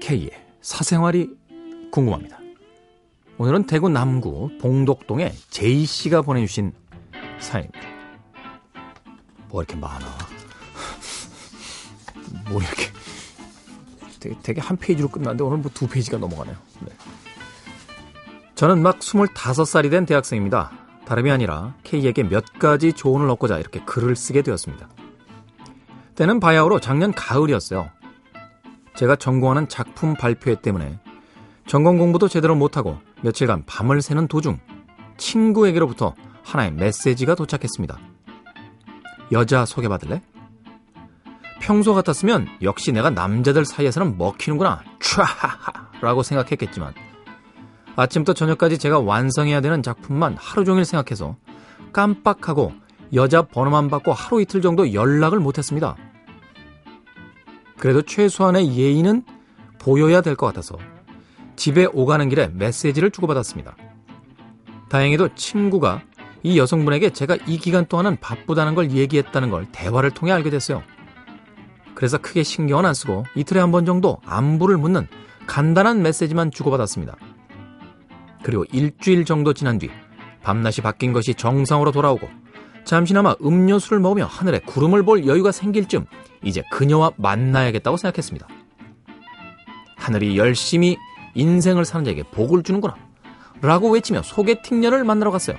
K의 사생활이 궁금합니다. 오늘은 대구 남구 봉독동에 제이 씨가 보내주신 사연입니다. 뭐 이렇게 많아? 뭐 이렇게 되게, 되게 한 페이지로 끝났는데 오늘 뭐 두 페이지가 넘어가네요. 네. 저는 막 25살이 된 대학생입니다. 다름이 아니라 K에게 몇 가지 조언을 얻고자 이렇게 글을 쓰게 되었습니다. 때는 바야흐로 작년 가을이었어요. 제가 전공하는 작품 발표회 때문에 전공 공부도 제대로 못하고 며칠간 밤을 새는 도중 친구에게로부터 하나의 메시지가 도착했습니다. 여자 소개받을래? 평소 같았으면 역시 내가 남자들 사이에서는 먹히는구나. 촤하하 라고 생각했겠지만 아침부터 저녁까지 제가 완성해야 되는 작품만 하루 종일 생각해서 깜빡하고 여자 번호만 받고 하루 이틀 정도 연락을 못했습니다. 그래도 최소한의 예의는 보여야 될 것 같아서 집에 오가는 길에 메시지를 주고받았습니다. 다행히도 친구가 이 여성분에게 제가 이 기간 동안은 바쁘다는 걸 얘기했다는 걸 대화를 통해 알게 됐어요. 그래서 크게 신경은 안 쓰고 이틀에 한 번 정도 안부를 묻는 간단한 메시지만 주고받았습니다. 그리고 일주일 정도 지난 뒤 밤낮이 바뀐 것이 정상으로 돌아오고 잠시나마 음료수를 먹으며 하늘에 구름을 볼 여유가 생길 쯤 이제 그녀와 만나야겠다고 생각했습니다. 하늘이 열심히 인생을 사는 자에게 복을 주는구나. 라고 외치며 소개팅녀를 만나러 갔어요.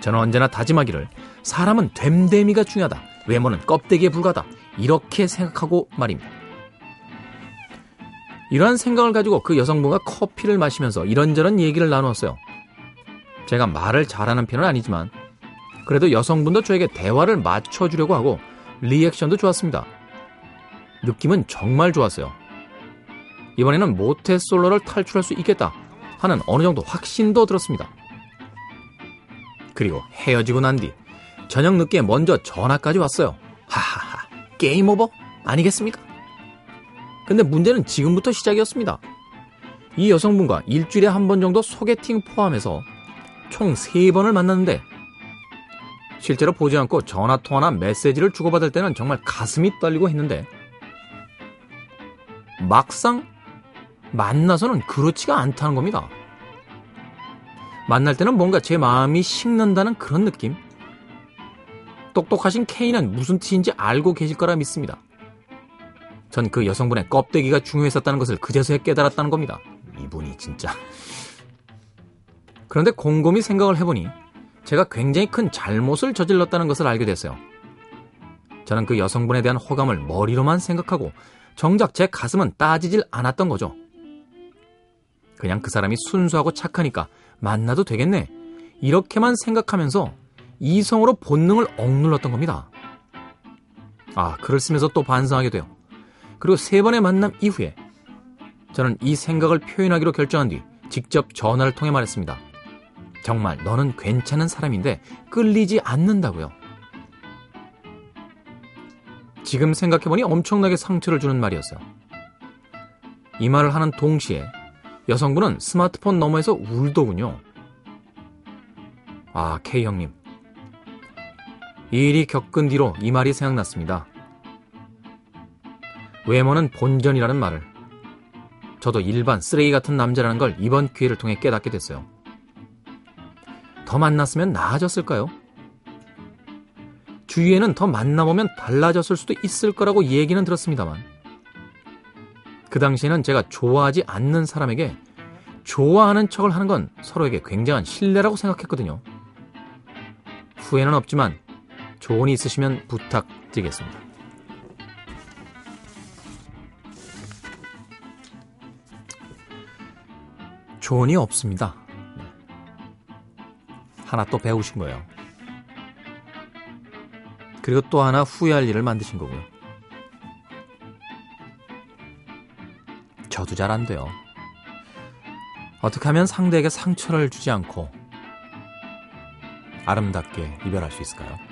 저는 언제나 다짐하기를 사람은 됨됨이가 중요하다. 외모는 껍데기에 불과하다. 이렇게 생각하고 말입니다. 이러한 생각을 가지고 그 여성분과 커피를 마시면서 이런저런 얘기를 나누었어요. 제가 말을 잘하는 편은 아니지만 그래도 여성분도 저에게 대화를 맞춰주려고 하고 리액션도 좋았습니다. 느낌은 정말 좋았어요. 이번에는 모태솔로를 탈출할 수 있겠다 하는 어느 정도 확신도 들었습니다. 그리고 헤어지고 난 뒤 저녁 늦게 먼저 전화까지 왔어요. 하하하 게임 오버 아니겠습니까? 근데 문제는 지금부터 시작이었습니다. 이 여성분과 일주일에 한 번 정도 소개팅 포함해서 총 3번을 만났는데 실제로 보지 않고 전화통화나 메시지를 주고받을 때는 정말 가슴이 떨리고 했는데 막상 만나서는 그렇지가 않다는 겁니다. 만날 때는 뭔가 제 마음이 식는다는 그런 느낌? 똑똑하신 K는 무슨 뜻인지 알고 계실 거라 믿습니다. 전 그 여성분의 껍데기가 중요했었다는 것을 그제서야 깨달았다는 겁니다. 이분이 진짜. 그런데 곰곰이 생각을 해보니 제가 굉장히 큰 잘못을 저질렀다는 것을 알게 됐어요. 저는 그 여성분에 대한 호감을 머리로만 생각하고 정작 제 가슴은 따지질 않았던 거죠. 그냥 그 사람이 순수하고 착하니까 만나도 되겠네. 이렇게만 생각하면서 이성으로 본능을 억눌렀던 겁니다. 아, 글을 쓰면서 또 반성하게 돼요. 그리고 세 번의 만남 이후에 저는 이 생각을 표현하기로 결정한 뒤 직접 전화를 통해 말했습니다. 정말 너는 괜찮은 사람인데 끌리지 않는다고요. 지금 생각해보니 엄청나게 상처를 주는 말이었어요. 이 말을 하는 동시에 여성분은 스마트폰 너머에서 울더군요. 아, K 형님. 이 일이 겪은 뒤로 이 말이 생각났습니다. 외모는 본전이라는 말을. 저도 일반 쓰레기 같은 남자라는 걸 이번 기회를 통해 깨닫게 됐어요. 더 만났으면 나아졌을까요? 주위에는 더 만나보면 달라졌을 수도 있을 거라고 얘기는 들었습니다만 그 당시에는 제가 좋아하지 않는 사람에게 좋아하는 척을 하는 건 서로에게 굉장한 신뢰라고 생각했거든요. 후회는 없지만 조언이 있으시면 부탁드리겠습니다. 조언이 없습니다. 하나 또 배우신 거예요. 그리고 또 하나 후회할 일을 만드신 거고요. 저도 잘 안 돼요. 어떻게 하면 상대에게 상처를 주지 않고 아름답게 이별할 수 있을까요?